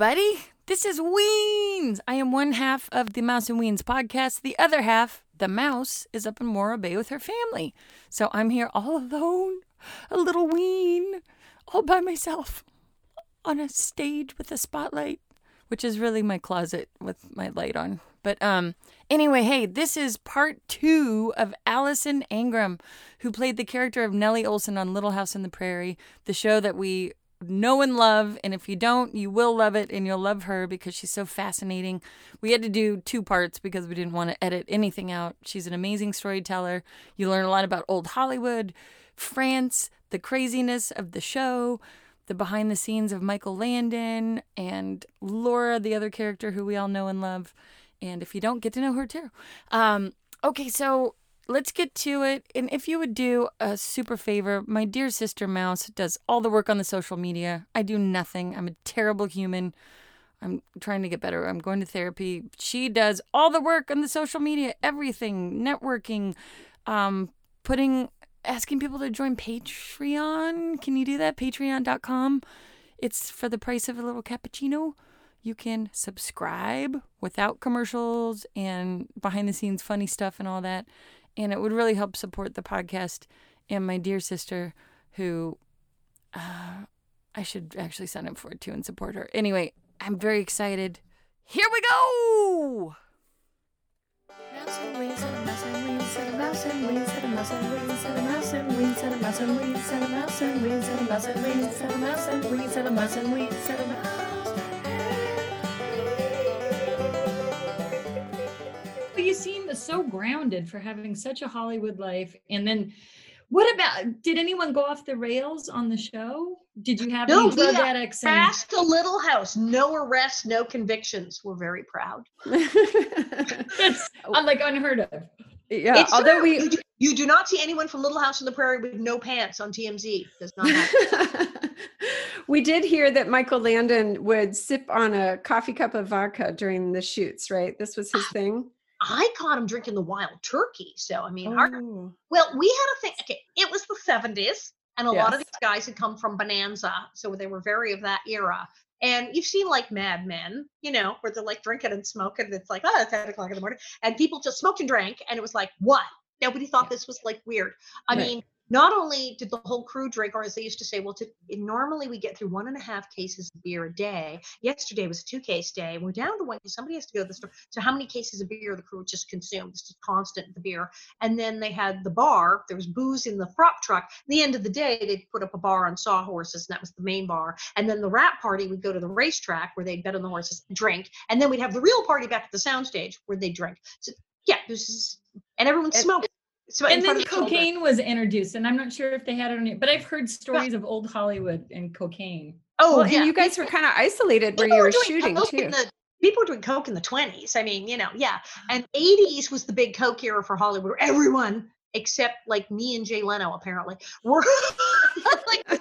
everybody. This is Weens. I am one half of the Mouse and Weens podcast. The other half, the mouse, is up in Morro Bay with her family. So I'm here all alone, a little ween, all by myself on a stage with a spotlight, which is really my closet with my light on. But um anyway, hey, this is part 2 of Alison Arngrim, who played the character of Nellie Oleson on Little House on the Prairie, the show that we know and love. And if you don't, you will love it and you'll love her because she's so fascinating. We had to do two parts because we didn't want to edit anything out. She's an amazing storyteller. You learn a lot about old Hollywood, France, the craziness of the show, the behind the scenes of Michael Landon and Laura, the other character who we all know and love. And if you don't, get to know her too. Um, okay, so let's get to it. And if you would do a super favor, my dear sister Mouse does all the work on the social media. I do nothing. I'm a terrible human. I'm trying to get better. I'm going to therapy. She does all the work on the social media, everything, networking, um, putting, asking people to join Patreon. Can you do that? Patreon.com. It's for the price of a little cappuccino. You can subscribe without commercials and behind the scenes funny stuff and all that and it would really help support the podcast and my dear sister who uh, I should actually sign up for it too and support her. Anyway, I'm very excited. Here we go! You seem so grounded for having such a Hollywood life. And then what about did anyone go off the rails on the show? Did you have No, any drug we addicts? And, Fast a little house, no arrests, no convictions. We're very proud. that's uh, like unheard of. yeah, It's although true. we you, do, you do not see anyone from Little House on the Prairie with no pants on TMZ. Does not happen. we did hear that Michael Landon would sip on a coffee cup of vodka during the shoots, right? This was his thing. I caught him drinking the wild turkey. So I mean, our, Oh. well, we had a thing. Okay, it was the seventies, and a lot of these guys had come from Bonanza, so they were very of that era. And you've seen like Mad Men, you know, where they're like drinking and smoking. And it's like, oh, it's 10 o'clock in the morning. And people just smoked and drank. And it was like, what? Nobody thought this was like weird. I Right. mean, not only did the whole crew drink, or as they used to say, well, to, normally we get through one and a half cases of beer a day. Yesterday was a two case day. We're down to one because somebody has to go to the store. So, how many cases of beer the crew just consumed? It's just constant the beer. And then they had the bar. There was booze in the prop truck. At the end of the day, they'd put up a bar on sawhorses, and that was the main bar. And then the wrap party would go to the racetrack where they'd bet on the horses, and drink, and then we'd have the real party back at the soundstage where they drink. So yeah, this is, and everyone smoked. So And then front of the cocaine was introduced, and I'm not sure if they had it on it, but I've heard stories of old Hollywood and cocaine. Oh, well, yeah. and you guys were kind of isolated where People you were were doing shooting coke too. in the- people were doing coke in the 20s. I mean, you know, yeah. And 80s was the big coke era for Hollywood. where Everyone except like me and Jay Leno apparently were like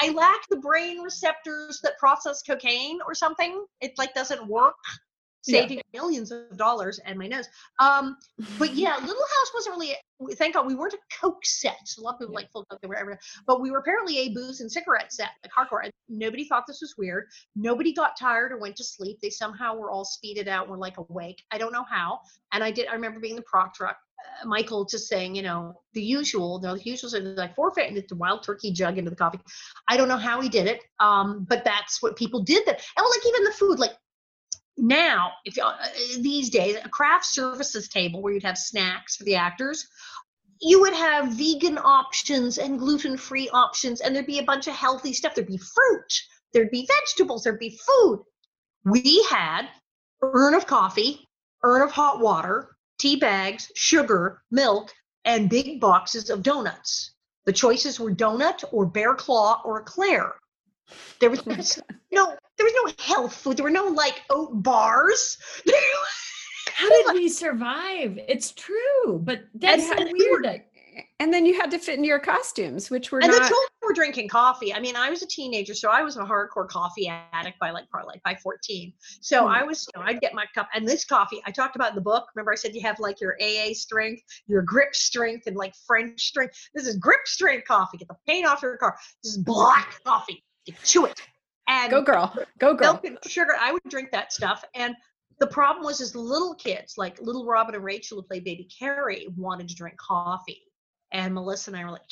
I lack the brain receptors that process cocaine or something. It like doesn't work. Yeah. Saving millions of dollars and my nose. Um, but yeah, Little House wasn't really. Thank God we weren't a coke set. A lot of people like full coke, they were everywhere. But we were apparently a booze and cigarette set, like hardcore. And nobody thought this was weird. Nobody got tired or went to sleep. They somehow were all speeded out and were like awake. I don't know how. And I did. I remember being the prop truck. Uh, Michael just saying, you know, the usual. The usual is like forfeit and the wild turkey jug into the coffee. I don't know how he did it, um, but that's what people did. That and like even the food, like now, if you, uh, these days, a craft services table where you'd have snacks for the actors, you would have vegan options and gluten-free options, and there'd be a bunch of healthy stuff. There'd be fruit, there'd be vegetables, there'd be food. We had urn of coffee, urn of hot water, tea bags, sugar, milk, and big boxes of donuts. The choices were donut or bear claw or eclair. There was no, there was no health food. There were no like oat bars. How did we survive? It's true, but that's so weird. That, and then you had to fit into your costumes, which were and the not. children were drinking coffee. I mean, I was a teenager, so I was a hardcore coffee addict by like probably like by 14. So Hmm. I was, you know, I'd get my cup and this coffee I talked about in the book. Remember, I said you have like your AA strength, your grip strength, and like French strength. This is grip strength coffee. Get the paint off your car. This is black coffee. You chew it. And Go girl. Go girl. milk and sugar. I would drink that stuff. And the problem was, is little kids, like little Robin and Rachel, who played Baby Carrie, wanted to drink coffee. And Melissa and I were like,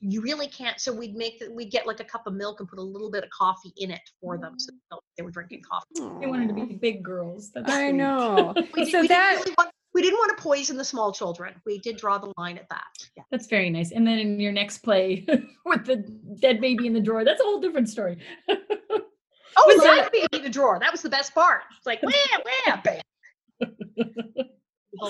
you really can't. So we'd make the, we'd get like a cup of milk and put a little bit of coffee in it for them, so mm. they were drinking coffee. They wanted to be big girls. That's I sweet. know. We, did, so we that didn't really want, we didn't want to poison the small children. We did draw the line at that. Yeah. That's very nice. And then in your next play with the dead baby in the drawer, that's a whole different story. Oh, Was was that- that in the drawer? That was the best part. It's like, where, where, bam.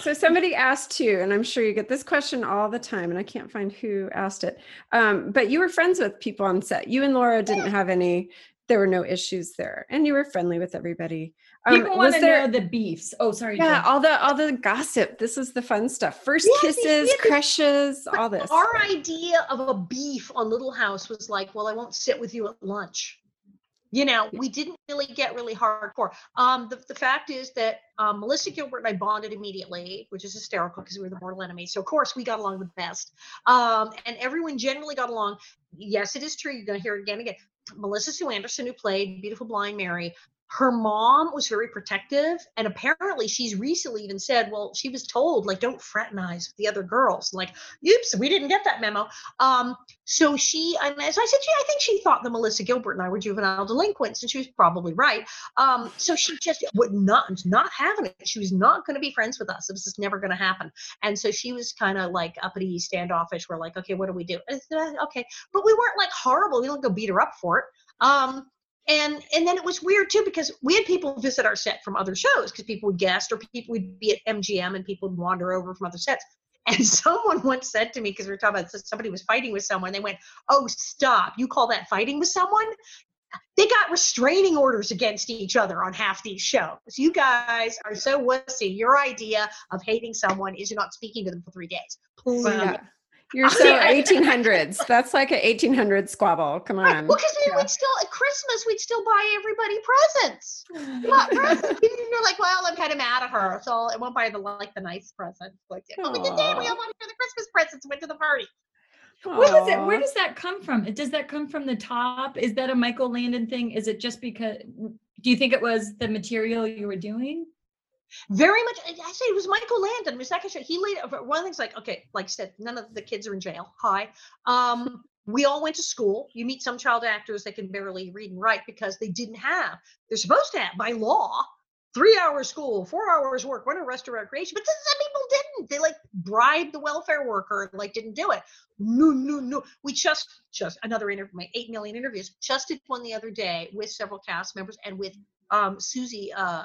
so somebody asked you, and I'm sure you get this question all the time, and I can't find who asked it. Um, but you were friends with people on set. You and Laura didn't have any. There were no issues there, and you were friendly with everybody. Um, People want to there? know the beefs. Oh, sorry. yeah, Jen. all the all the gossip. This is the fun stuff. First Yes, we kisses, did. crushes, all this. Our idea of a beef on Little House was like, well, I won't sit with you at lunch. You know, we didn't really get really hardcore. Um, the, the fact is that um, Melissa Gilbert and I bonded immediately, which is hysterical because we were the mortal enemies. So of course we got along the best. Um, and everyone generally got along. Yes, it is true. You're gonna hear it again and again. Melissa Sue Anderson, who played Beautiful Blind Mary, her mom was very protective and apparently she's recently even said well she was told like don't fraternize with the other girls. Like oops we didn't get that memo. Um so she and as i said she, i think she thought that melissa gilbert and i were juvenile delinquents and she was probably right. Um so she just would not not having it she was not going to be friends with us. Was just never going to happen. And so she was kind of like uppity standoffish. We're like okay what do we do? Said, "Uh, okay but we weren't like horrible. We don't go beat her up for it. Um and and then it was weird too because we had people visit our set from other shows because people would guest or people would be at MGM and people would wander over from other sets. And someone once said to me because we were talking about somebody was fighting with someone. They went, "Oh, stop! You call that fighting with someone?" They got restraining orders against each other on half these shows. You guys are so wussy. Your idea of hating someone is you're not speaking to them for three days. Please. You're so 1800s. That's like an 1800 squabble. Come Right. on. Well, because we Yeah. would still at Christmas we'd still buy everybody presents. What presents? You're like, well, I'm kind of mad at her, so I won't buy the like the nice presents. Like, oh, we did that. We all wanted for the Christmas presents. Went to the party. What is it? Where does that come from? Does that come from the top? Is that a Michael Landon thing? Is it just because? Do you think it was the material you were doing? Very much. I say it was Michael Landon. Second show, he laid one of the things like, okay, like I said, none of the kids are in jail. Hi. Um, we all went to school. You meet some child actors that can barely read and write because they didn't have. They're supposed to have by law three hours school, four hours work, one rest of recreation. But some people didn't. They like bribed the welfare worker, like didn't do it. No, no, no. We just just another interview, my eight million interviews. Just did one the other day with several cast members and with um Susie uh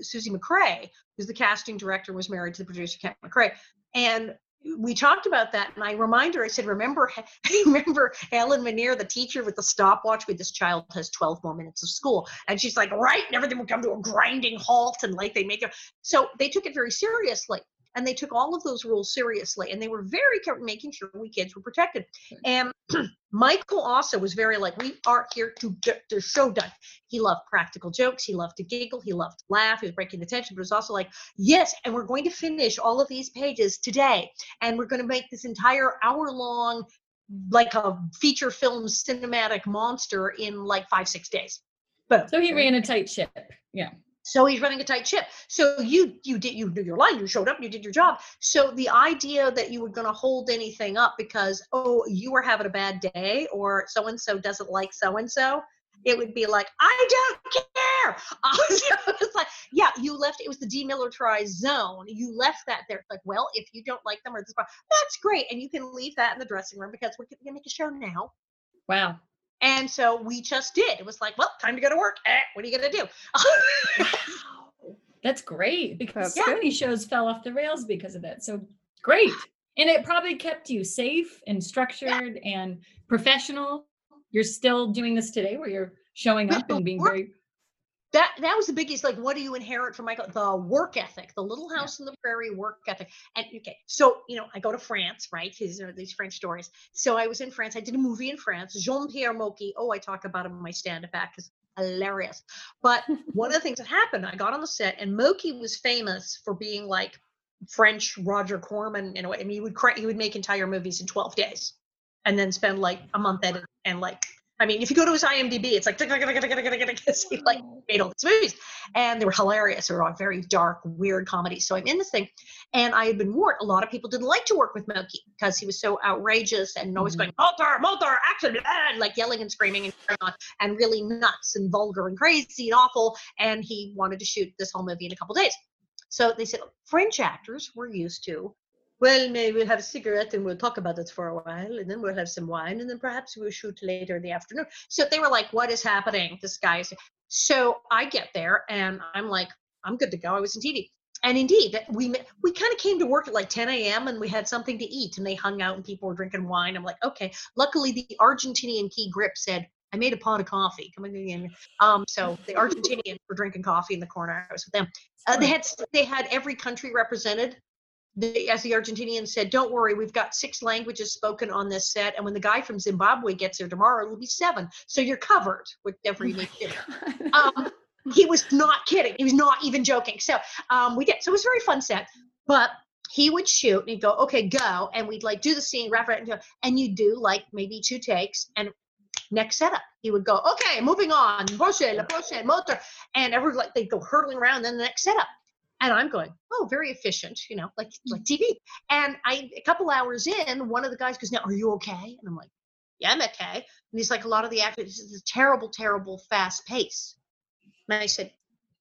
Susie McCray, who's the casting director, was married to the producer Kent McCray, and we talked about that. And I remind her, I said, "Remember, remember Ellen Manier, the teacher with the stopwatch? With this child has 12 more minutes of school." And she's like, "Right," and everything would come to a grinding halt, and like they make it. So they took it very seriously, and they took all of those rules seriously, and they were very careful making sure we kids were protected. And Michael also was very like, "We are here to get the show done." He loved practical jokes. He loved to giggle. He loved to laugh. He was breaking the tension, but it was also like, yes, and we're going to finish all of these pages today. And we're going to make this entire hour long, like a feature film cinematic monster in like five, six days. Boom. So he ran a tight ship. Yeah. So he's running a tight ship. So you you did you knew your line, you showed up, you did your job. So the idea that you were going to hold anything up because oh you were having a bad day or so and so doesn't like so and so, it would be like I don't care. It's like yeah, you left. It was the demilitarized zone. You left that there. It's like well, if you don't like them or this, that's great, and you can leave that in the dressing room because we're going to make a show now. Wow. And so we just did. It was like, well, time to go to work. Eh, what are you going to do? That's great because so many shows fell off the rails because of that. So great. And it probably kept you safe and structured and professional. You're still doing this today where you're showing up and being very that that was the biggest like what do you inherit from michael? The work ethic the little house in the prairie work ethic. And okay so you know i go to france right? These are these french stories. So i was in france. I did a movie in france jean-pierre mocky. Oh i talk about him in my stand-up act. Because hilarious. But one of the things that happened i got on the set and mocky was famous for being like french roger corman in a way i mean he would cra- he would make entire movies in 12 days and then spend like a month editing and like I mean, if you go to his IMDb, it's like he like made all these movies, and they were hilarious. They were all very dark, weird comedies. So I'm in this thing, and I had been warned. A lot of people didn't like to work with Mocky because he was so outrageous and always Mhm. going motor, motor, action, and like yelling and screaming and on, and really nuts and vulgar and crazy and awful. And he wanted to shoot this whole movie in a couple days. So they said French actors were used to well, maybe we'll have a cigarette and we'll talk about it for a while, and then we'll have some wine, and then perhaps we'll shoot later in the afternoon. So they were like, What is happening? This guy's. So I get there and I'm like, I'm good to go. I was in TV. And indeed, we we kind of came to work at like 10 a.m. and we had something to eat, and they hung out and people were drinking wine. I'm like, okay. Luckily, the Argentinian key grip said, I made a pot of coffee. Come in. Um, so the Argentinians were drinking coffee in the corner. I was with them. Uh, they had they had every country represented. The, as the Argentinian said, "Don't worry, we've got six languages spoken on this set, and when the guy from Zimbabwe gets here tomorrow, it'll be seven. So you're covered with every Oh need to do." God. um, he was not kidding. He was not even joking. So um, we did. So it was a very fun set. But he would shoot and he'd go, okay, go. And we'd like do the scene, wrap it, and and you do like maybe two takes. And next setup, he would go, okay, moving on, prochaine, la prochaine, motor. And everyone like they'd go hurtling around. Then the next setup. And I'm going, oh, very efficient, you know, like like mm. TV. And I a couple hours in, one of the guys goes, now, are you okay? And I'm like, yeah, I'm okay. And he's like, a lot of the actors, it's a terrible, terrible fast pace. And I said,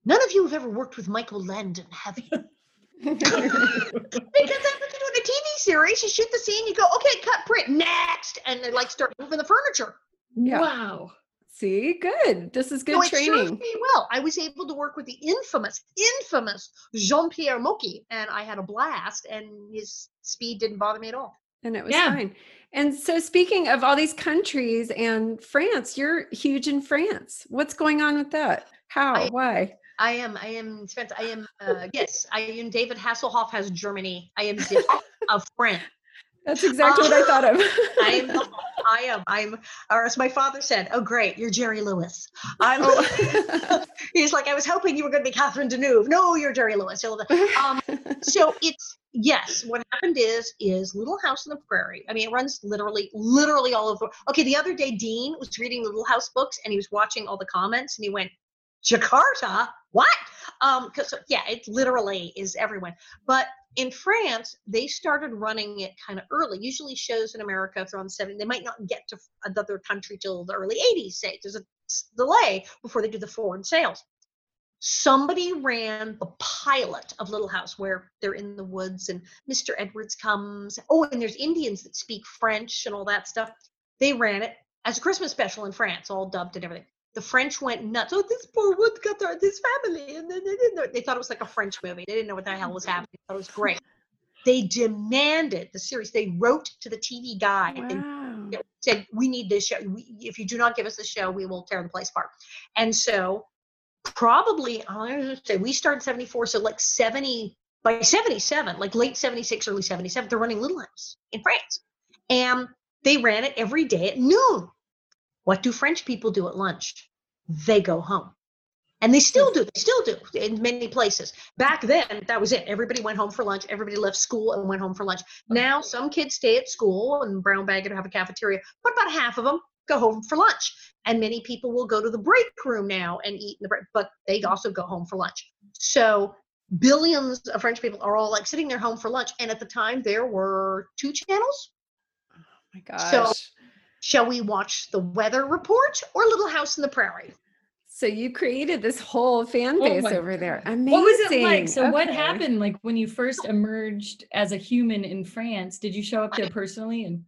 none of you have ever worked with Michael Landon, have you? because that's what you do in a TV series. You shoot the scene, you go, okay, cut, print, next, and they like start moving the furniture. Yeah. Wow. See, good. This is good so it served training. me well. I was able to work with the infamous, infamous Jean-Pierre Mocky, and I had a blast. And his speed didn't bother me at all. And it was Yeah. fine. And so, speaking of all these countries and France, you're huge in France. What's going on with that? How? I- Why? I am. I am. Spence. I am. Uh, yes, I am. David Hasselhoff has Germany. I am the of France. That's exactly what I thought of. I am. I am. I'm. Or as my father said, "Oh, great, you're Jerry Lewis." I'm. Oh. He's like, I was hoping you were going to be Catherine Deneuve. No, you're Jerry Lewis. Um, so it's yes. What happened is is Little House on the Prairie. I mean, it runs literally, literally all over. Okay, the other day, Dean was reading the Little House books and he was watching all the comments and he went, Jakarta, what? Um, because yeah, it literally is everywhere. But in France, they started running it kind of early. Usually, shows in America the 70s, they might not get to another country till the early 80s. Say there's a delay before they do the foreign sales. Somebody ran the pilot of Little House where they're in the woods and Mr. Edwards comes. Oh, and there's Indians that speak French and all that stuff. They ran it as a Christmas special in France, all dubbed and everything. The French went nuts. Oh, this poor woodcutter, this family, and they, they didn't know. They thought it was like a French movie. They didn't know what the hell was mm-hmm. happening. They thought it was great. They demanded the series. They wrote to the TV guy and said, "We need this show. We, if you do not give us the show, we will tear the place apart." And so, probably I say we started '74, so like '70 by '77, like late '76, early '77, they're running Little House in France, and they ran it every day at noon. What do French people do at lunch? They go home. And they still do. They still do in many places. Back then, that was it. Everybody went home for lunch. Everybody left school and went home for lunch. Now, some kids stay at school and brown bag and have a cafeteria, but about half of them go home for lunch. And many people will go to the break room now and eat in the break, but they mm-hmm. also go home for lunch. So billions of French people are all like sitting there home for lunch. And at the time, there were two channels. Oh my gosh. So- Shall we watch the weather report or Little House in the Prairie? So you created this whole fan Oh base my over there. Amazing. What was it like? So what happened like when you first emerged as a human in France? Did you show up there personally and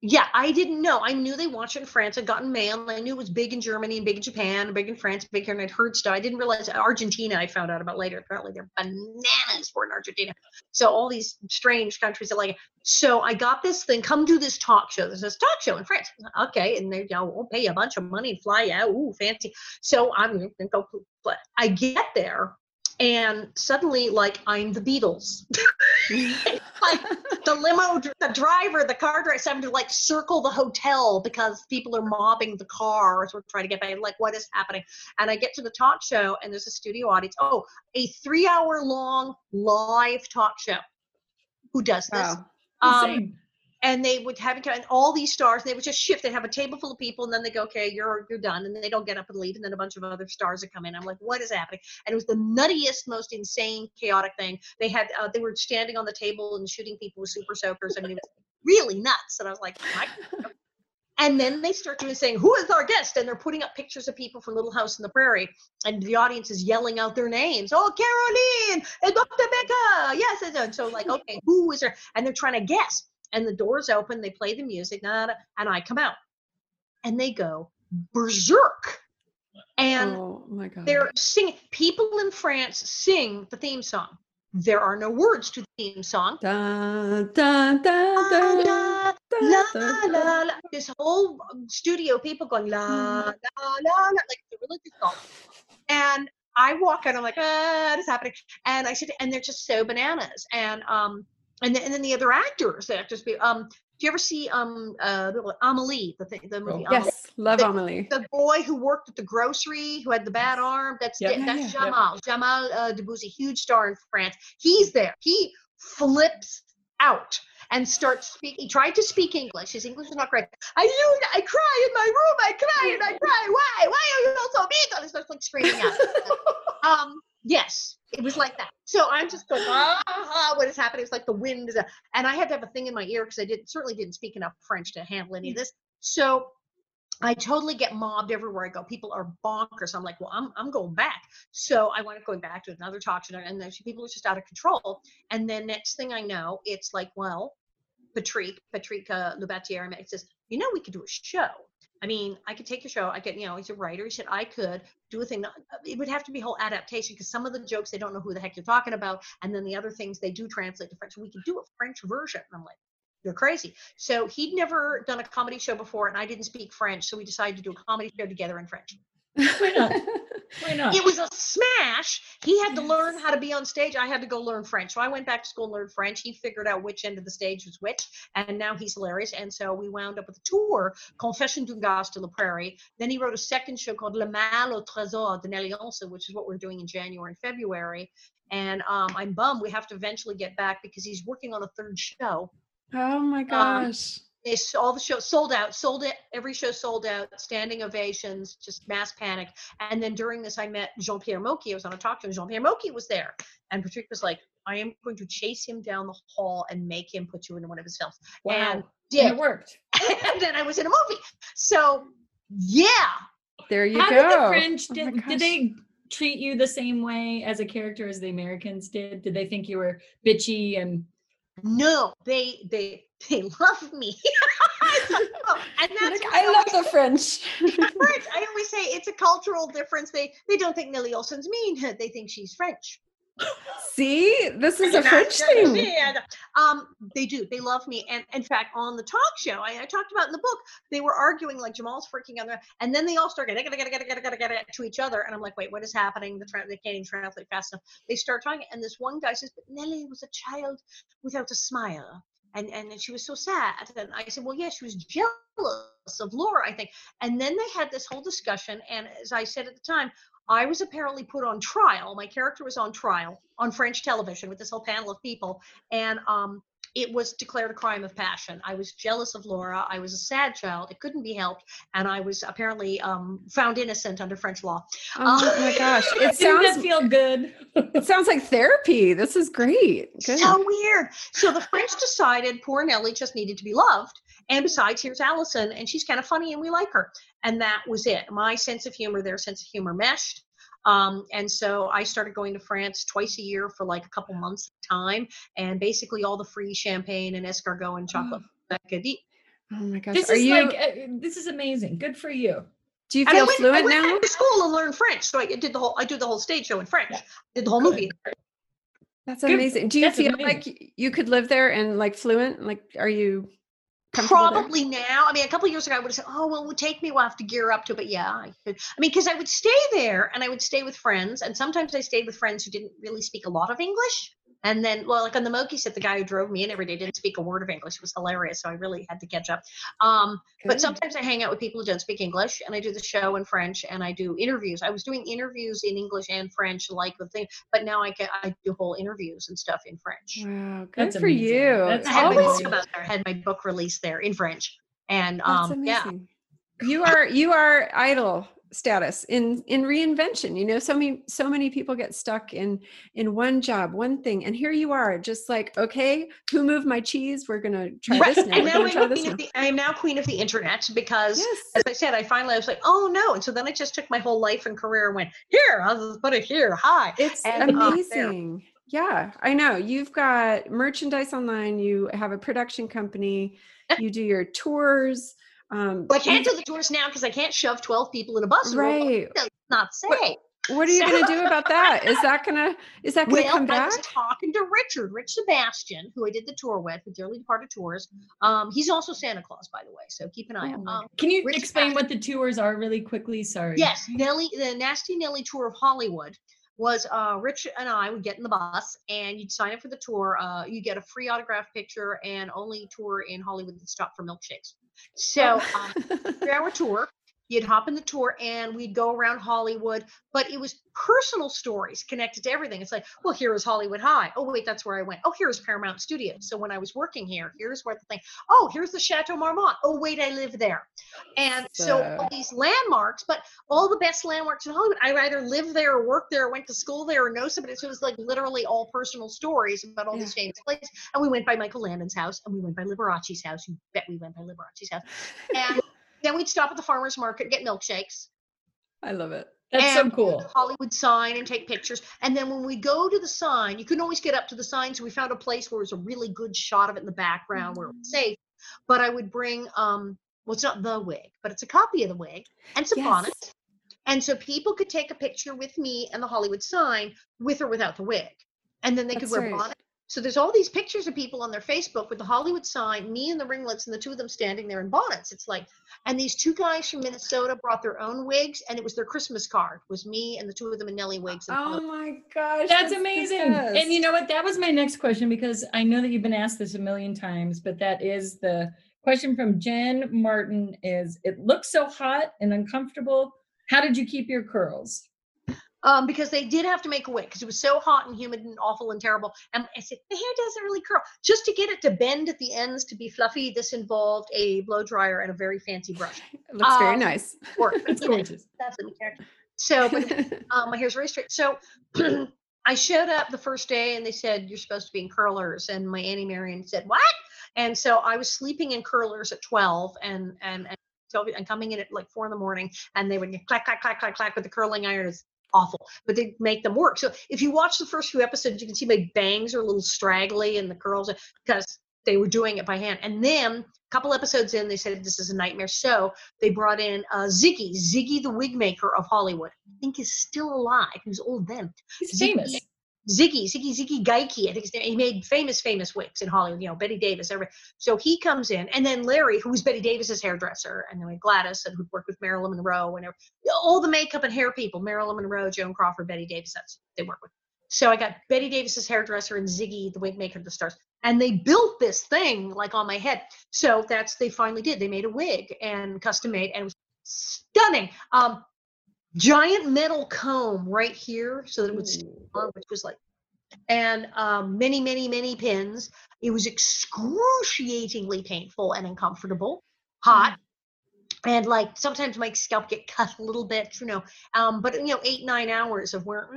Yeah, I didn't know. I knew they watched it in France. I'd gotten mail. I knew it was big in Germany and big in Japan, big in France, big here, and I'd heard stuff. I didn't realize Argentina. I found out about later. Apparently, they're bananas for in Argentina. So all these strange countries are like. So I got this thing. Come do this talk show. There's this talk show in France. Okay, and they, you know, we'll pay you a bunch of money and fly out. Ooh, fancy. So I'm going to go. But I get there, and suddenly, like, I'm the Beatles. like the limo, the driver, the car driver, having to like circle the hotel because people are mobbing the cars. We're trying to get back. Like, what is happening? And I get to the talk show, and there's a studio audience. Oh, a three-hour long live talk show. Who does this? Wow. Um, Insane. And they would have and all these stars. They would just shift. They'd have a table full of people, and then they go, "Okay, you're you're done," and they don't get up and leave, and then a bunch of other stars would come in. I'm like, "What is happening?" And it was the nuttiest, most insane, chaotic thing. They had uh, they were standing on the table and shooting people with super soakers. I mean, it was really nuts. And I was like, I and then they start doing saying, Who is our guest? And they're putting up pictures of people from Little House on the Prairie. And the audience is yelling out their names. Oh, Caroline and Dr. Becca. Yes. And so, like, okay, who is there? And they're trying to guess. And the doors open, they play the music, and I come out. And they go berserk. And oh my God. they're singing. People in France sing the theme song. There are no words to the theme song. Da, da, da, da, Da, la, la, la. This whole studio, people going la, la, la, la, like the religious song. And I walk out, I'm like, ah, what is happening? And I said, and they're just so bananas. And um, and then, and then the other actors, the actors, be um, do you ever see um uh Amelie, the thing, the movie? Oh, Amelie? Yes, love The- Amelie. The boy who worked at the grocery, who had the bad arm, that's Yep. that's Yeah, Jamal. Jamal uh, Debbouze, huge star in France. He's there. He flips out and starts speaking. He tried to speak English. His English was not great. I. I cry in my room. I cry and I cry. Why? Why are you all so mean? And he starts like screaming out. um. Yes, it was like that. So I'm just going, ah, ah, what is happening? It's like the wind is, a, and I had to have a thing in my ear because I didn't certainly didn't speak enough French to handle any of this. So I totally get mobbed everywhere I go. People are bonkers. I'm like, well, I'm, I'm going back. So I wound up going back to another talk show, and then people are just out of control. And then next thing I know, it's like, well, Patrick, Patrick uh, Loubatière says, you know, we could do a show. I mean, I could take your show. I could, you know, he's a writer. He said I could do a thing. Uh, it would have to be whole adaptation because some of the jokes they don't know who the heck you're talking about, and then the other things they do translate to French. So We could do a French version. And I'm like, you're crazy. So he'd never done a comedy show before, and I didn't speak French, so we decided to do a comedy show together in French. Why not? Why not? It was a smash. He had to learn how to be on stage. I had to go learn French. So I went back to school and learned French. He figured out which end of the stage was which, and now he's hilarious. And so we wound up with a tour, Confession d'une Gosse de la Prairie. Then he wrote a second show called Le Mal au Trésor de Neliance, which is what we're doing in January and February. And um, I'm bummed we have to eventually get back because he's working on a third show. Oh my gosh. It's all the shows sold out, sold it. Every show sold out, standing ovations, just mass panic. And then during this, I met Jean Pierre Mocky. I was on a talk to him. Jean Pierre Mocky was there. And Patrick was like, I am going to chase him down the hall and make him put you in one of his films. wow. And And it worked. and then I was in a movie. So, yeah. There you How go. did the French Oh did, gosh. did they treat you the same way as a character as the Americans did? Did they think you were bitchy and No, they they they love me. Oh, and that's like, I love the French. French. I always say it's a cultural difference. They they don't think Nellie Oleson's mean. They think she's French. See, this is a French thing. Um, they do. They love me. And in fact, on the talk show, I, I talked about in the book, they were arguing like Jamal's freaking out there, and then they all start getting to each other. And I'm like, wait, what is happening? The tra- they can't even translate fast enough. They start talking, and this one guy says, "But Nellie was a child without a smile." And, and she was so sad. And I said, Well, yeah, she was jealous of Laura, I think. And then they had this whole discussion. And as I said at the time, I was apparently put on trial. My character was on trial on French television with this whole panel of people, and um, it was declared a crime of passion. I was jealous of Laura. I was a sad child. It couldn't be helped, and I was apparently um, found innocent under French law. Oh my gosh. It sounds feel good? it sounds like therapy. This is great. Good. So weird. So the French decided poor Nellie just needed to be loved. And besides, here's Alison, and she's kind of funny, and we like her. And that was it. My sense of humor, their sense of humor meshed. Um, and so I started going to France twice a year for like a couple months at a time, and basically all the free champagne and escargot and chocolate. Bacardí. Oh my gosh. This Are is you like uh, this is amazing. Good for you. do you And I feel went, I fluent went now? back to school and learned French, so I did the whole. I did the whole stage show in French. Did the whole Good. movie. That's Good. amazing. Do you That's feel amazing. like you could live there and like fluent? Like are you comfortable there? Probably now. I mean, a couple years ago, I would have said, "Oh, well, it would take me a while to gear up to." But yeah, I. I mean, because I would stay there and I would stay with friends, and sometimes I stayed with friends who didn't really speak a lot of English. And then, well, like on the Mocky set, the guy who drove me in every day didn't speak a word of English. It was hilarious. So I really had to catch up. Um, but sometimes I hang out with people who don't speak English and I do the show in French and I do interviews. I was doing interviews in English and French, like the thing, but now I get, I do whole interviews and stuff in French. Wow, good That's for amazing. you. That's I had my always- book there. I had my book released there in French. And That's um, yeah. You are you are idol status in in reinvention. You know, so many so many people get stuck in in one job, one thing, and here you are, just like, okay, who moved my cheese? We're gonna try Right. this now. And now gonna try I'm this now. the, I am now queen of the internet because Yes. as I said, I finally I was like, oh no. And so then I just took my whole life and career and went, here, I'll just put it here. Hi. It's and, uh, amazing. Yeah, I know. You've got merchandise online, you have a production company, you do your tours. Um, Well, I can't do the tours now because I can't shove 12 people in a bus. and roll up. right. It's not safe. What are you gonna do about that? Is that gonna is that gonna Well, come I back? was talking to Richard, Rich Sebastian, who I did the tour with, with Dearly Departed Tours. Um, he's also Santa Claus, by the way, so keep an eye Oh out. Um, Can you Rich explain Patrick. what the tours are really quickly? Sorry. Yes, Nellie, the Nasty Nellie tour of Hollywood was uh, Rich and I would get in the bus and you'd sign up for the tour. Uh, you get a free autograph picture and only tour in Hollywood that stop for milkshakes. So um, three hour tour. You'd hop in the tour and we'd go around Hollywood, but it was personal stories connected to everything. It's like, well, here is Hollywood High. Oh, wait, that's where I went. Oh, here's Paramount Studios. So when I was working here, here's where the thing. Oh, here's the Chateau Marmont. Oh, wait, I live there. And so all these landmarks, but all the best landmarks in Hollywood, I either lived there or worked there or went to school there or know somebody. So it was like literally all personal stories about all these famous places. And we went by Michael Landon's house and we went by Liberace's house. You bet we went by Liberace's house. And then we'd stop at the farmer's market, get milkshakes, I love it. That's so cool. Hollywood sign and take pictures. And then when we go to the sign, you couldn't always get up to the sign. So we found a place where it was a really good shot of it in the background where it was safe. But I would bring um well it's not the wig, but it's a copy of the wig and some Yes. bonnets. And so people could take a picture with me and the Hollywood sign with or without the wig. And then they That's could wear bonnets. So there's all these pictures of people on their Facebook with the Hollywood sign, me and the ringlets, and the two of them standing there in bonnets. It's like, and these two guys from Minnesota brought their own wigs, and it was their Christmas card. Was me and the two of them in Nellie wigs. And Oh Hollywood. my gosh. That's the amazing. And you know what? That was my next question because I know that you've been asked this a million times, but that is the question from Jen Martin is it looks so hot and uncomfortable. How did you keep your curls? Um, because they did have to make a wig because it was so hot and humid and awful and terrible. And I said, the hair doesn't really curl. Just to get it to bend at the ends to be fluffy, this involved a blow dryer and a very fancy brush. It looks very um, nice. Work. It's you know, gorgeous. That's the character. So, but um, my hair's very straight. So I showed up the first day and they said, You're supposed to be in curlers. And my Auntie Marion said, What? And so I was sleeping in curlers at 12 and, and, and, I'm coming in at like four in the morning and they would clack, clack, clack, clack, clack with the curling iron. Awful, but they make them work. So if you watch the first few episodes, you can see my bangs are a little straggly and the curls because they were doing it by hand. And then a couple episodes in, they said this is a nightmare. So they brought in uh, Ziggy, Ziggy the wig maker of Hollywood. I think is still alive. He was old then. He's Ziggy- famous. Ziggy, Ziggy, Ziggy Geike. I think. He made famous, famous wigs in Hollywood. You know, Betty Davis. Everybody. So he comes in, and then Larry, who was Betty Davis's hairdresser, and then Gladys, and who'd worked with Marilyn Monroe, and all the makeup and hair people. Marilyn Monroe, Joan Crawford, Betty Davis. That's they work with. So I got Betty Davis's hairdresser and Ziggy, the wig maker, of the stars, and they built this thing like on my head. So that's they finally did. They made a wig and custom made, and it was stunning. Um, giant metal comb right here, so that it would stay on, which was like, and um, many, many, many pins. It was excruciatingly painful and uncomfortable, hot. And like sometimes my scalp get cut a little bit, you know, um, but you know, eight nine hours of where,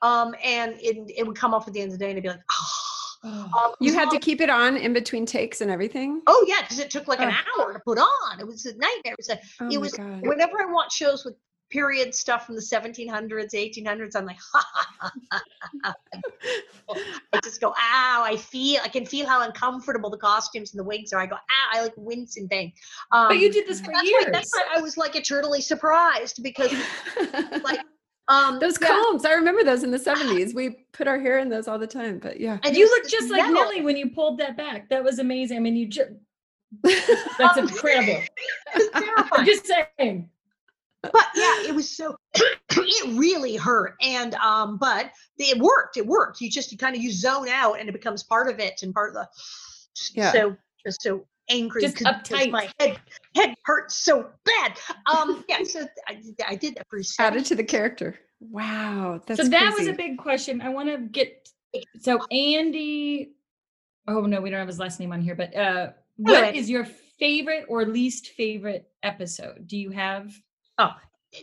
um, and it, it would come off at the end of the day, and I'd be like, Oh, um, You had to keep it on in between takes and everything. Oh yeah, because it took like an Oh. hour to put on. It was a nightmare. It was a, Oh it was whenever I watch shows with period stuff from the 1700s, 1800s, I'm like, ha, ha, ha. I just go, ow! I feel, I can feel how uncomfortable the costumes and the wigs are. I go, ow! I like wince and pain. Um, but you did this for that's years. why, that's why I was like eternally surprised because like um those yeah, combs, I remember those in the 70s. We put our hair in those all the time, but yeah. and you it's- look just like metal. Nellie when you pulled that back. That was amazing. I mean, you just that's Um, incredible. I'm just saying. but yeah, it was so it really hurt. And um, but it worked. It worked. You just you kind of you zone out and it becomes part of it and part of the Yeah. so just so angry Just 'cause- 'cause uptight. my head head hurts so bad. Um yeah, so I, did- I did that for Added to the character. Wow. That's so that was a big question. I want to get so Andy. Oh no, we don't have his last name on here. But uh, what Andy. is your favorite or least favorite episode? Do you have? Oh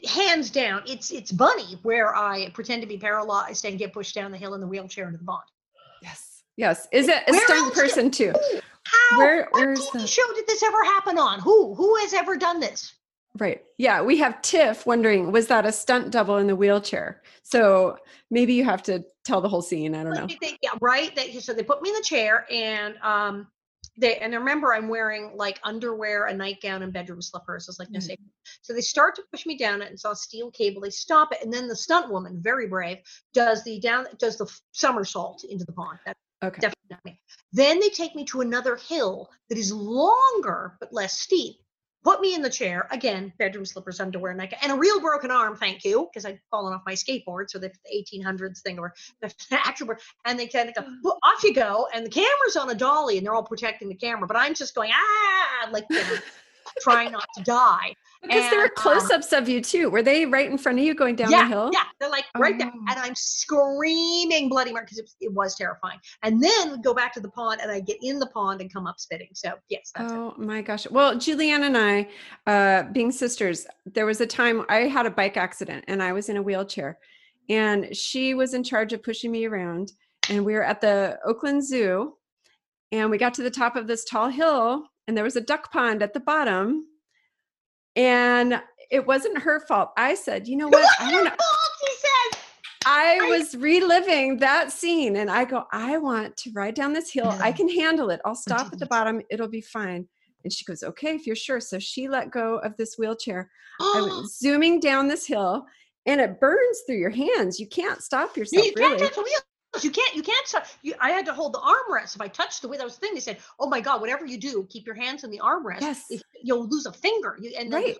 hands down, it's it's Bunny where I pretend to be paralyzed and get pushed down the hill in the wheelchair into the pond. Yes. Yes. Is it a Where stunt else did- person too? How? Where- what where's TV the- show did this ever happen on? Who? Who has ever done this? Right. Yeah. We have Tiff wondering, was that a stunt double in the wheelchair? So maybe you have to tell the whole scene. I don't know. They- yeah, right. They, so they put me in the chair and um they and remember I'm wearing like underwear, a nightgown, and bedroom slippers. It's like no Mhm. safety. So they start to push me down it and saw steel cable. They stop it, and then the stunt woman, very brave, does the down does the somersault into the pond. That's Okay. definitely. Then they take me to another hill that is longer but less steep. Put me in the chair again, bedroom slippers, underwear, nightgown, and a real broken arm. Thank you, because I'd fallen off my skateboard. So the 1800s thing or the actual, and they kind of go, well, off you go, and the camera's on a dolly, and they're all protecting the camera, but I'm just going ah, like you know, trying not to die. Because there were um, close-ups of you too. Were they right in front of you going down yeah, the hill? Yeah, they're like right there. Oh. And I'm screaming bloody murder because it, it was terrifying. And then go back to the pond and I get in the pond and come up spitting. So, yes, that's it. Oh my gosh. Well, Julianne and I, uh, being sisters, there was a time I had a bike accident and I was in a wheelchair and she was in charge of pushing me around. And we were at the Oakland Zoo and we got to the top of this tall hill and there was a duck pond at the bottom. And it wasn't her fault. I said, you know It what? I want to fault, he said. I was reliving that scene and I go, I want to ride down this hill. I can handle it. I'll stop at the bottom. It'll be fine. And she goes, Okay, if you're sure. So she let go of this wheelchair. I went zooming down this hill and it burns through your hands. You can't stop yourself, you can't really. touch the wheels. You can't. You can't. You, I had to hold the armrest. If I touched the way that was the thing. They said, "Oh my God, whatever you do, keep your hands in the armrest. Yes. If you'll lose a finger." You, and then Right.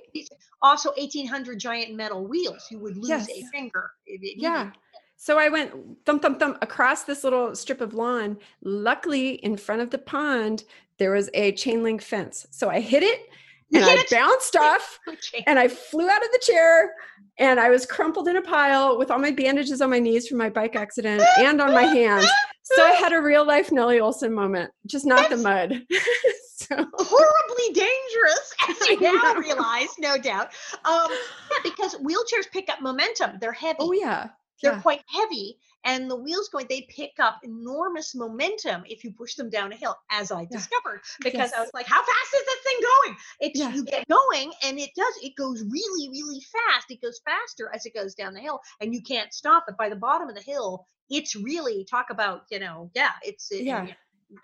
also 1800 giant metal wheels. You would lose a finger. Yeah. needed. So I went thump, thump, thump across this little strip of lawn. Luckily, in front of the pond, there was a chain link fence. So I hit it and I bounced off and I flew out of the chair and I was crumpled in a pile with all my bandages on my knees from my bike accident and on my hands. So I had a real life Nellie Oleson moment, just not the mud. so horribly dangerous, as I now know. realize, no doubt. Um, yeah, because wheelchairs pick up momentum. They're heavy. oh yeah. They're yeah. quite heavy, and the wheels going. They pick up enormous momentum if you push them down a hill, as I Yeah. discovered. Because I was like, "How fast is this thing going?" It's Yeah. you get going, and it does. It goes really, really fast. It goes faster as it goes down the hill, and you can't stop it. By the bottom of the hill, it's really talk about you know, yeah, it's it- Yeah.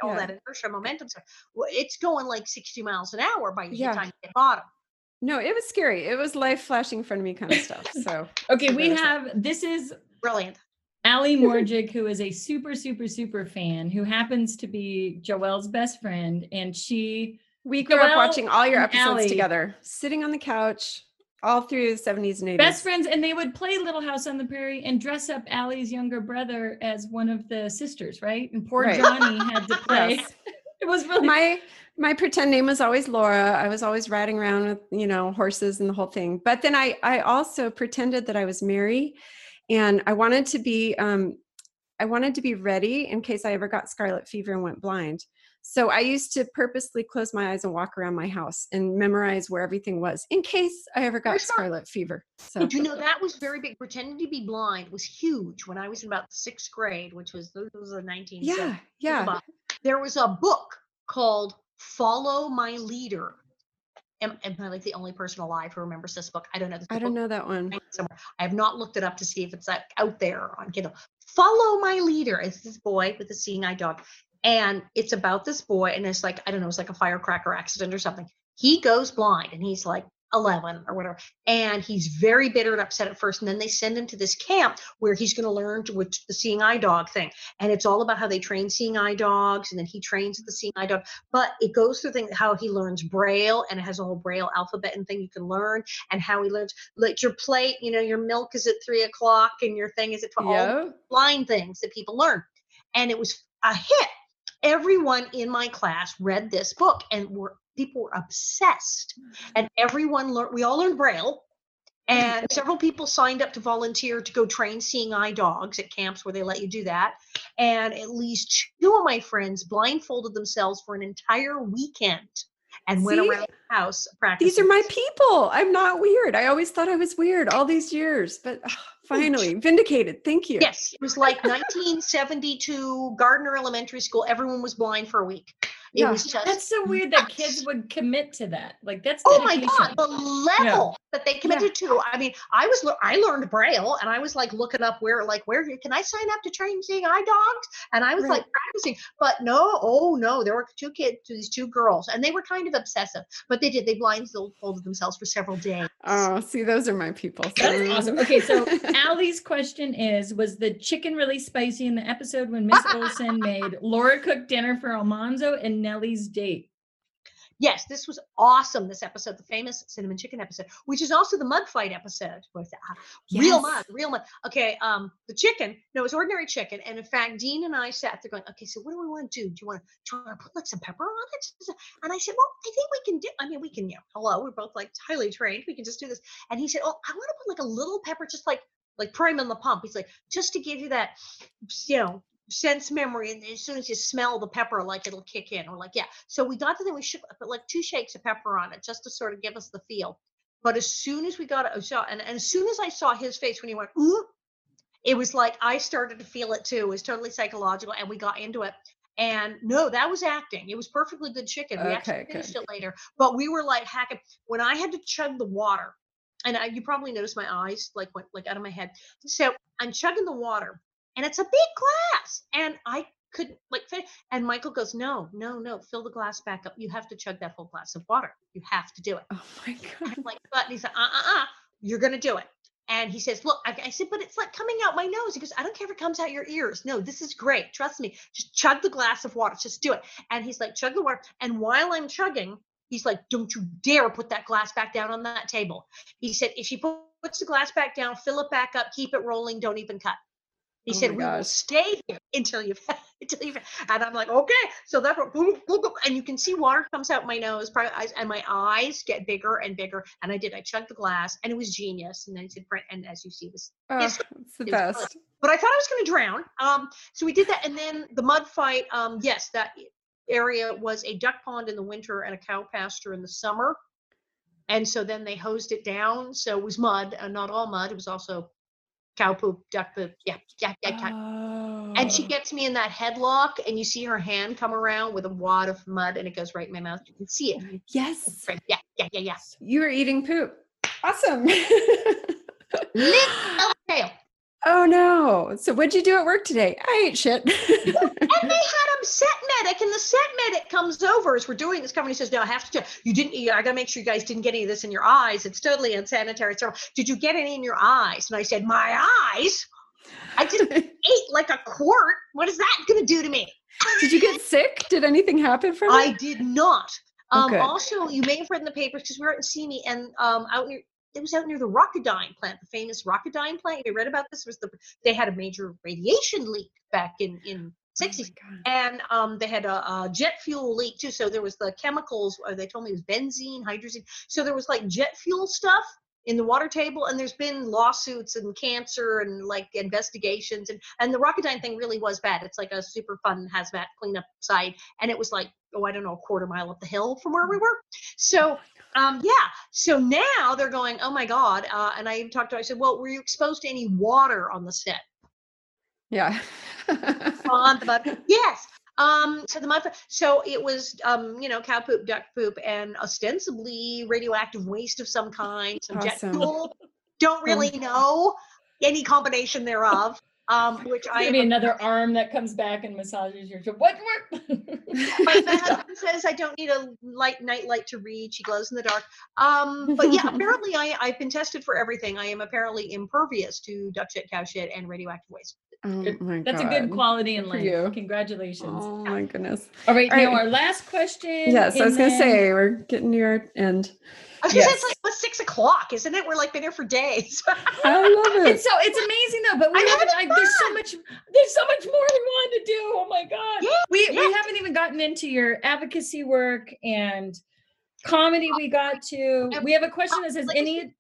all Yeah. that inertia momentum stuff. It's going like 60 miles an hour by the time you get bottom. No, it was scary. It was life flashing in front of me kind of stuff. So Okay, we have this is Brilliant. Ali Morjic, who is a super, super, super fan, who happens to be Joelle's best friend, and she we grew up watching all your episodes Allie. together, sitting on the couch all through the 70s and 80s. best friends, and they would play Little House on the Prairie and dress up Allie's younger brother as one of the sisters, right? And poor Right. Johnny had to play. Yes. It was really my my pretend name was always Laura. I was always riding around with, you know, horses and the whole thing. But then I I also pretended that I was Mary and I wanted to be um I wanted to be ready in case I ever got scarlet fever and went blind. So I used to purposely close my eyes and walk around my house and memorize where everything was in case I ever got scarlet fever. So Did you know that was very big? Pretending to be blind was huge when I was in about sixth grade, which was this was the 1970s. yeah, yeah. There was a book called Follow My Leader. Am, am I like the only person alive who remembers this book? I don't know. This I don't know that one. somewhere. I have not looked it up to see if it's like out there on Kindle. Follow my leader. It's this boy with a seeing eye dog. And it's about this boy, and it's like, I don't know, it's like a firecracker accident or something. He goes blind and he's like 11 or whatever. And he's very bitter and upset at first. And then they send him to this camp where he's going to learn to, with the seeing eye dog thing. And it's all about how they train seeing eye dogs. And then he trains the seeing eye dog. But it goes through things how he learns Braille and it has a whole Braille alphabet and thing you can learn. And how he learns, like your plate, you know, your milk is at three o'clock and your thing is at 12. All blind things that people learn. And it was a hit. Everyone in my class read this book and were people were obsessed. Mm. And everyone learned we all learned Braille. And several people signed up to volunteer to go train seeing eye dogs at camps where they let you do that. And at least two of my friends blindfolded themselves for an entire weekend and went around the house practicing. These are my people. I'm not weird. I always thought I was weird all these years, but finally vindicated. Thank you. Yes, it was like 1972 Gardner Elementary School. Everyone was blind for a week. It Yeah. was just That's so weird that kids would commit to that. Like that's Oh my god, the level that they committed to. I mean, I was I learned Braille and I was like looking up where like where can I sign up to train seeing eye dogs? And I was Right. like practicing. But no, oh no, there were two kids, these two girls, and they were kind of obsessive. But they did, they blindfolded themselves for several days. Oh, see, those are my people. That's awesome. Okay, so Allie's question is Was the chicken really spicy in the episode when Miss Oleson made Laura cook dinner for Almanzo and Nellie's date? Yes, this was awesome. This episode, the famous cinnamon chicken episode, which is also the mud fight episode. Was uh, real mud, real mud. Okay, um, the chicken. No, it was ordinary chicken. And in fact, Dean and I sat there going, "Okay, so what do we want to do? Do you want to, do you want to put like some pepper on it?" And I said, "Well, I think we can do. I mean, we can. You know, hello, we're both like highly trained. We can just do this." And he said, "Oh, I want to put like a little pepper, just like like prime on the pump." He's like, "Just to give you that, you know." Sense memory and as soon as you smell the pepper like it'll kick in or like yeah. So we got to then we shook put like two shakes of pepper on it just to sort of give us the feel. But as soon as we got it saw and, and as soon as i saw his face when he went ooh it was like i started to feel it too. It was totally psychological and we got into it. And no that was acting. It was perfectly good chicken. We actually finished good. it later but we were like hacking. When i had to chug the water and I, you probably noticed my eyes like went like out of my head. So i'm chugging the water and it's a big glass and i couldn't like fin- and michael goes no no no fill the glass back up. You have to chug that whole glass of water. You have to do it. Oh my god. I'm like but he said uh uh uh you're gonna do it. And he says look I, I said but it's like coming out my nose. He goes i don't care if it comes out your ears. No this is great. Trust me. Just chug the glass of water. Just do it. And he's like chug the water. And while i'm chugging he's like don't you dare put that glass back down on that table. He said if she puts the glass back down fill it back up keep it rolling don't even cut he Oh said, "We will stay here until you've until you've." And I'm like, "Okay." So that's what, boom, boom, boom, and you can see water comes out my nose, probably eyes, and my eyes get bigger and bigger. And I did. I chugged the glass, and it was genius. And then he said, "Print," and as you see this, Oh, it's the it best. but I thought I was going to drown. Um, so we did that, and then the mud fight. Um, yes, that area was a duck pond in the winter and a cow pasture in the summer. And so then they hosed it down. So it was mud, uh, not all mud. It was also cow poop, duck poop. Yeah, yeah, yeah. cow- And she Oh. gets me in that headlock, and you see her hand come around with a wad of mud, and it goes right in my mouth. You can see it. Yes. Yeah, yeah, yeah, yeah. You were eating poop. Awesome. Lick of tail. Oh no. So what'd you do at work today? I ate shit. And they had a set medic, and the set medic comes over as we're doing this company says, No, I have to tell you didn't I gotta make sure you guys didn't get any of this in your eyes. It's totally unsanitary. So did you get any in your eyes? And I said, My eyes? I just ate like a quart. What is that gonna do to me? Did you get sick? Did anything happen from I it? did not. Um, good. also, you may have read in the papers because we were in Simi and um, out near it was out near the Rocketdyne plant, the famous Rocketdyne plant. You read about this? It was the they had a major radiation leak back in in Oh my 60s. God. and um, they had a, a jet fuel leak too. So there was the chemicals. Or they told me it was benzene, hydrazine. So there was like jet fuel stuff in the water table, and there's been lawsuits and cancer and like investigations, and and the Rocketdyne thing really was bad. It's like a super fun hazmat cleanup site, and it was like oh I don't know a quarter mile up the hill from where we were. So um, yeah. So now they're going oh my god, uh, and I even talked to I said well were you exposed to any water on the set? Yeah. on the mud. Yes. Um, so the mud. So it was, um, you know, cow poop, duck poop, and ostensibly radioactive waste of some kind, some jet Awesome. fuel. Don't really know any combination thereof. Um, which I Maybe am another arm that comes back and massages your what work. my my husband says I don't need a light night light to read. She glows in the dark. Um, but yeah, apparently I I've been tested for everything. I am apparently impervious to duck shit, cow shit, and radioactive waste. Oh my That's a good quality in for life. you. Congratulations. Oh my goodness. All right, All now our last question. Yes, I and was going to say we're getting near our end. I was gonna say it's like it's six o'clock, isn't it? We're like been here for days. I love it. It's so it's amazing though, but we I'm haven't. having Like, there's so much. There's so much more we want to do. Oh my god. Yeah, we yeah. we haven't even gotten into your advocacy work and comedy. We got to. We have a question that says any.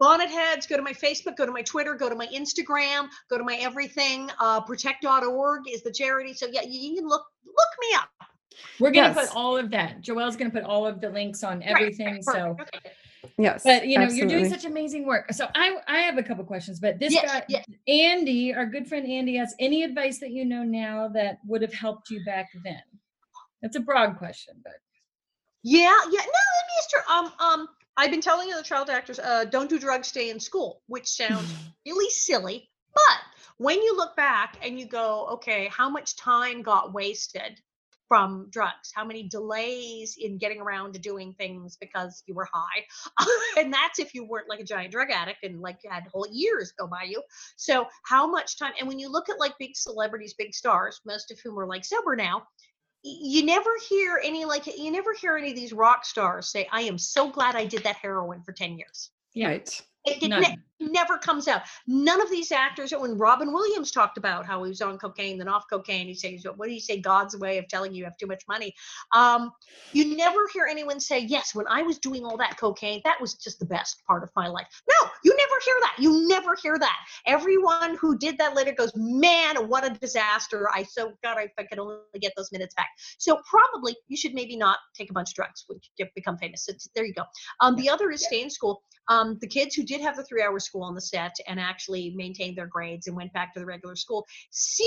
Bonnetheads, go to my Facebook, go to my Twitter, go to my Instagram, go to my everything. Uh, protect.org is the charity. So yeah, you, you can look look me up. We're gonna Yes. put all of that. Joelle's gonna put all of the links on everything. right, So. Okay. yes. but you know, you're doing such amazing work. So I I have a couple questions, but this Yes, guy yes. Andy, our good friend Andy, has any advice that you know now that would have helped you back then. That's a broad question, but Yeah, yeah. No, let me ask. Um, um, I've been telling other child actors, uh, don't do drugs, stay in school, which sounds really silly. But when you look back and you go, okay, how much time got wasted from drugs? How many delays in getting around to doing things because you were high? and that's if you weren't like a giant drug addict and like had whole years go by you. So how much time? And when you look at like big celebrities, big stars, most of whom are like sober now, you never hear any like you never hear any of these rock stars say, "I am so glad I did that heroin for ten years." yeah, Right. It, it ne- never comes out. None of these actors. When Robin Williams talked about how he was on cocaine, then off cocaine, he says, "What do you say? God's way of telling you you have too much money." Um, you never hear anyone say, "Yes, when I was doing all that cocaine, that was just the best part of my life." No, you never hear that. You never hear that. Everyone who did that later goes, "Man, what a disaster! I so God, if I could only get those minutes back." So probably you should maybe not take a bunch of drugs when you become famous. So there you go. Um, the other is stay in school. Um, the kids who did have the three-hour school on the set and actually maintained their grades and went back to the regular school seem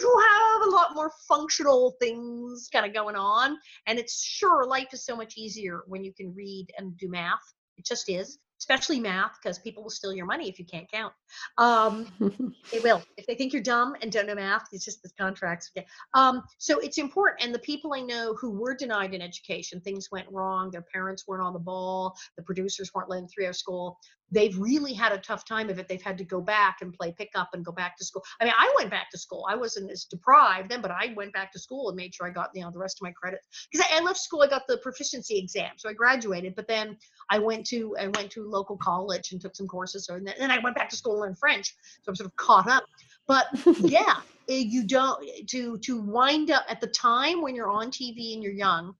to have a lot more functional things kind of going on. And it's sure life is so much easier when you can read and do math. It just is, especially math, because people will steal your money if you can't count. Um, they will. If they think you're dumb and don't know math, it's just the contracts. Okay. Um, so it's important. And the people I know who were denied an education, things went wrong, their parents weren't on the ball, the producers weren't letting through hour school. They've really had a tough time of it. They've had to go back and play pickup and go back to school. I mean, I went back to school. I wasn't as deprived then, but I went back to school and made sure I got, you know, the rest of my credits. Because I, I left school, I got the proficiency exam. So I graduated, but then I went to I went to local college and took some courses. So and then, then I went back to school and learned French. So I'm sort of caught up. But yeah, eh, you don't to to wind up at the time when you're on TV and you're young.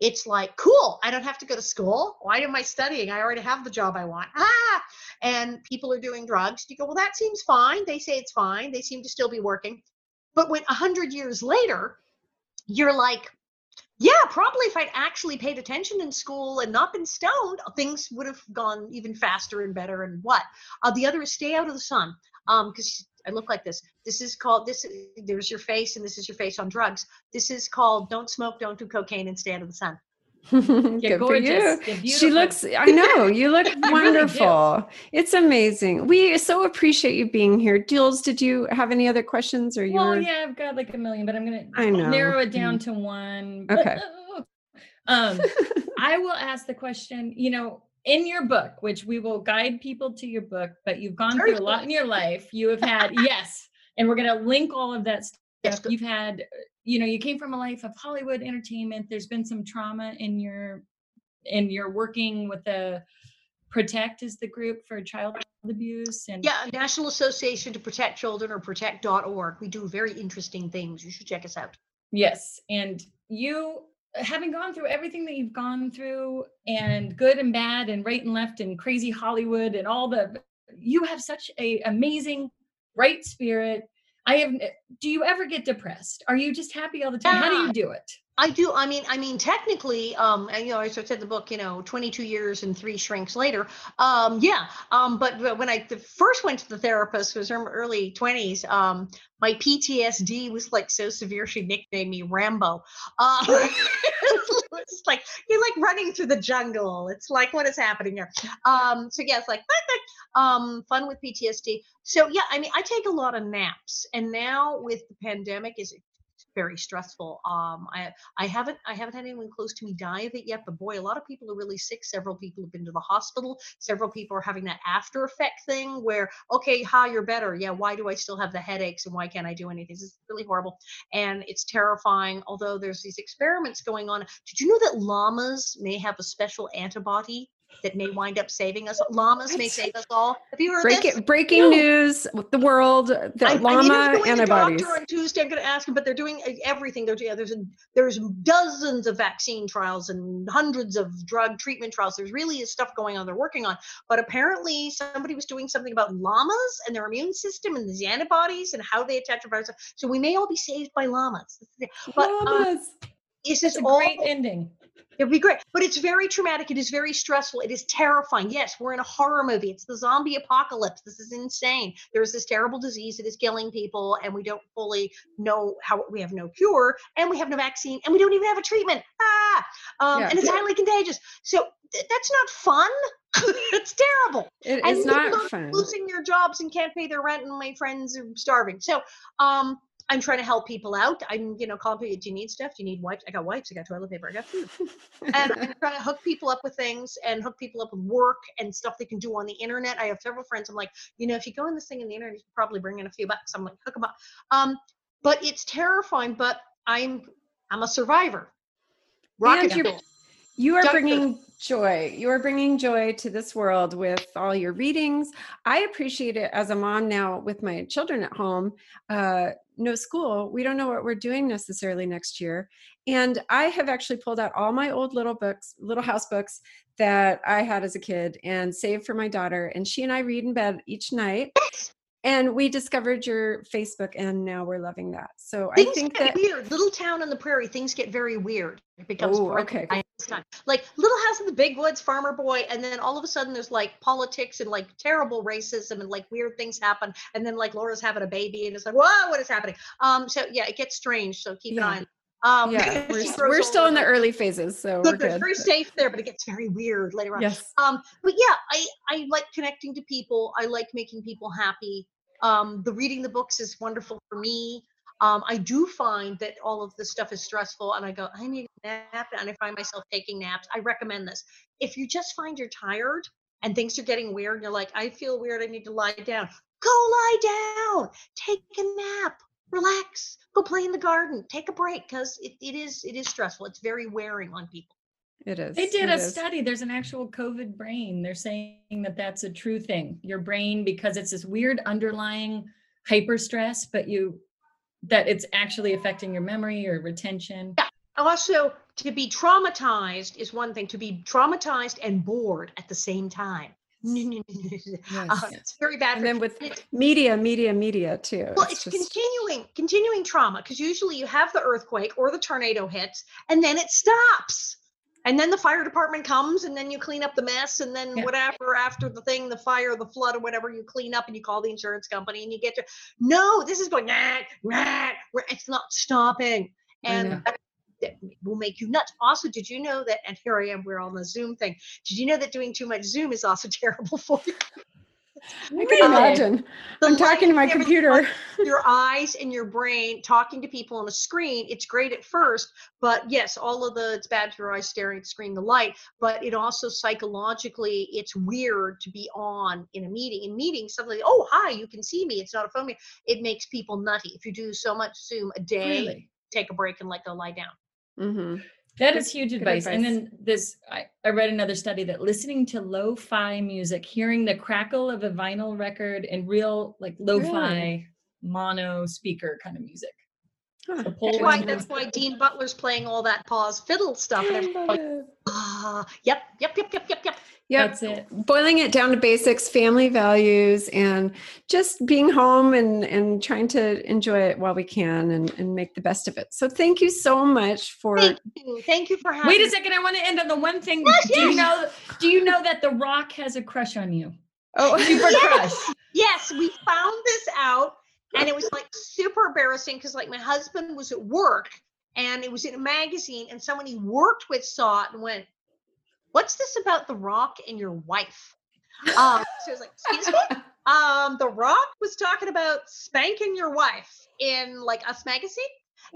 It's like cool. I don't have to go to school. Why am I studying? I already have the job I want. Ah, and people are doing drugs. You go, well, that seems fine. They say it's fine. They seem to still be working. But when a hundred years later, you're like, yeah, probably if I'd actually paid attention in school and not been stoned, things would have gone even faster and better. And what? Uh, the other is stay out of the sun. Um, because I look like this. This is called this. There's your face, and this is your face on drugs. This is called don't smoke, don't do cocaine, and stay out of the sun. Good You're for gorgeous. you. You're She looks, I know, you look do. wonderful. It's amazing. We so appreciate you being here. Jules, did you have any other questions or you Well, were yeah, I've got like a million, but I'm gonna I know. narrow it down to one. Okay. um, I will ask the question. You know, in your book, which we will guide people to your book, but you've gone through a lot in your life. You have had yes, and we're gonna link all of that stuff. Yes. You've had, you know, you came from a life of Hollywood entertainment. There's been some trauma in your in your working with the Protect is the group for child abuse and Yeah, National Association to Protect Children or protect.org. We do very interesting things. You should check us out. Yes. And you, having gone through everything that you've gone through, and good and bad, and right and left, and crazy Hollywood, and all the, you have such a amazing, bright spirit. I have. Do you ever get depressed? Are you just happy all the time? How do you do it? I do. I mean, I mean, technically, um, and, you know, I sort of said the book, you know, 22 years and three shrinks later. Um, yeah. Um, but, when I the first went to the therapist was in my early 20s. Um, my PTSD was like so severe she nicknamed me Rambo. Uh, it's like you're like running through the jungle. It's like what is happening here? Um, so yeah, it's like um, fun with PTSD. So yeah, I mean, I take a lot of naps, and now with the pandemic, is very stressful. Um, I I haven't I haven't had anyone close to me die of it yet, but boy, a lot of people are really sick. Several people have been to the hospital. Several people are having that after effect thing where okay, hi, you're better. Yeah, why do I still have the headaches and why can't I do anything? This is really horrible and it's terrifying. Although there's these experiments going on. Did you know that llamas may have a special antibody that may wind up saving us. Llamas may save us all. Have you heard Break this? it, breaking No. news with the world, the I, I need llama to go antibodies. doctor on Tuesday. I'm going to ask him, but they're doing uh, everything. They're yeah, there's a, there's dozens of vaccine trials and hundreds of drug treatment trials. There's really is stuff going on. They're working on, but apparently somebody was doing something about llamas and their immune system and these antibodies and how they attach to viruses. So we may all be saved by llamas. But um, is this a all? great ending. It'd be great, but it's very traumatic. It is very stressful. It is terrifying. Yes, we're in a horror movie. It's the zombie apocalypse. This is insane. There's this terrible disease that is killing people, and we don't fully know how. We have no cure, and we have no vaccine, and we don't even have a treatment. Ah, um, Yeah. and it's highly contagious. So th- that's not fun. it's terrible It and not fun. losing their jobs and can't pay their rent and my friends are starving so um i'm trying to help people out. I'm you know calling people do you need stuff? Do you need wipes? I got wipes. I got toilet paper. I got food. And i'm trying to hook people up with things and hook people up with work and stuff they can do on the internet. I have several friends. I'm like you know if you go in this thing on the internet you can probably bring in a few bucks. I'm like hook them up. Um but it's terrifying but i'm i'm a survivor. Rocket And you're- You are bringing joy. You are bringing joy to this world with all your readings. I appreciate it as a mom now with my children at home. Uh, no school. We don't know what we're doing necessarily next year. And I have actually pulled out all my old little books, little house books that I had as a kid and saved for my daughter. And she and I read in bed each night. And we discovered your Facebook, and now we're loving that. So I think get that weird. Little town on the prairie, things get very weird. It becomes Oh, okay. Like Little House in the Big Woods, Farmer Boy, and then all of a sudden there's like politics and like terrible racism and like weird things happen. And then like Laura's having a baby, and it's like, whoa, what is happening? Um, so yeah, it gets strange. So keep Yeah. an eye. on. Um, yeah, we're, we're still in the early phases, so Good, we're good. good. Very safe there, but it gets very weird later on. Yes. Um, but yeah, I I like connecting to people. I like making people happy. Um, the reading the books is wonderful for me. Um, I do find that all of this stuff is stressful, and I go, I need a nap, and I find myself taking naps. I recommend this. If you just find you're tired and things are getting weird, and you're like, I feel weird, I need to lie down. Go lie down. Take a nap. Relax. Go play in the garden. Take a break because it, it is it is stressful. It's very wearing on people. It is. They did it a is. study. There's an actual COVID brain. They're saying that that's a true thing. Your brain, because it's this weird underlying hyper stress, but you that it's actually affecting your memory or retention. Yeah. also to be traumatized is one thing to be traumatized and bored at the same time Uh, it's very bad And for then with it's- media, media, media too. well it's just- continuing continuing trauma because usually you have the earthquake or the tornado hits and then it stops and then the fire department comes and then you clean up the mess and then Yeah. whatever after the thing the fire the flood or whatever you clean up and you call the insurance company and you get to no this is going nah, nah, it's not stopping I and know. That, will make you nuts also did you know that and here i am we're on the zoom thing did you know that doing too much zoom is also terrible for you I can imagine. The I'm talking to my light and everything computer. your eyes and your brain talking to people on a screen it's great at first but yes all of the it's bad for your eyes staring at the screen the light but it also psychologically it's weird to be on in a meeting in meetings suddenly oh hi you can see me it's not a phone meeting. it makes people nutty if you do so much zoom a day Really? take a break and let go lie down hmm That Good- is huge good advice. And then this, I, I read another study that listening to lo-fi music, hearing the crackle of a vinyl record and real like lo-fi mono speaker kind of music. Huh. So that's why that's why dean butler's playing all that Pa's fiddle stuff and everyone's like ah yep yep yep yep yep yep Yep. That's it. Boiling it down to basics, family values, and just being home and, and trying to enjoy it while we can and, and make the best of it. So thank you so much for thank you thank you for having Wait a second. I want to end on the one thing. Yes, do you know? Do you know that The Rock has a crush on you? oh Super crush. Yes, we found this out and it was like super embarrassing because like my husband was at work and it was in a magazine, and someone he worked with saw it and went, "What's this about The Rock and your wife?" Um, so I was like, "Excuse me." Um, The Rock was talking about spanking your wife in like Us magazine.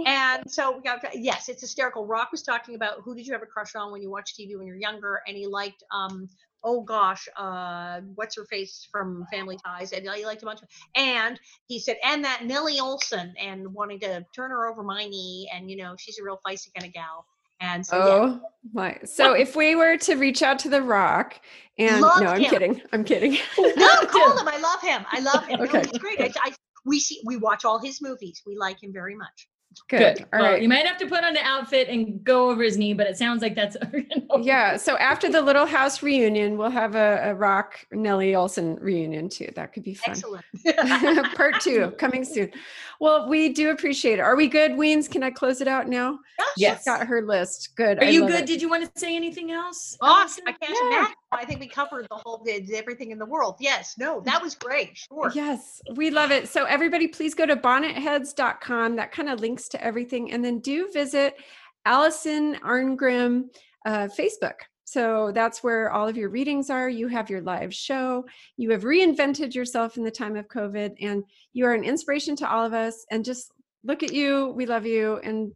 And so we got yes, it's hysterical. Rock was talking about who did you have a crush on when you watched TV when you're younger, and he liked um oh gosh, uh what's her face from Family Ties, and he liked a bunch of and he said, and that Nellie Oleson and wanting to turn her over my knee, and you know, she's a real feisty kind of gal. And so yeah, Oh my. So if we were to reach out to The Rock and Loved no, I'm him. kidding. I'm kidding. no, call him. I love him. I love him. No, Okay. he's great. I, I we see we watch all his movies. We like him very much. Good. All well, right. You might have to put on the outfit and go over his knee, but it sounds like that's you know, Yeah. So after the Little House reunion, we'll have a, a Rock Nellie Oleson reunion too. That could be fun. Excellent. Part two coming soon. Well, we do appreciate it. Are we good, Weens? Can I close it out now? Yes. She's got her list. Good. Are I you good? it. Did you want to say anything else? Oh, Alison? I can't Yeah. imagine. I think we covered the whole did everything in the world. Yes. No, that was great. Sure. Yes, we love it. So everybody, please go to bonnetheads.com. That kind of links to everything. And then do visit Alison Arngrim uh, Facebook. So that's where all of your readings are. You have your live show. You have reinvented yourself in the time of COVID, and you are an inspiration to all of us. And just look at you. We love you. And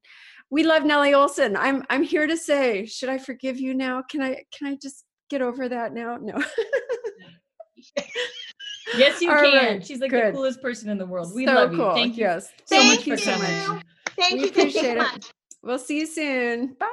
we love Nellie Oleson. I'm I'm here to say, should I forgive you now? Can I can I just get over that now? No. Yes, you All can. right, She's like good. the coolest person in the world. We so love you. cool. Thank you Yes. so Thank much for you. coming. Thank We you. So appreciate it. much. We'll see you soon. Bye.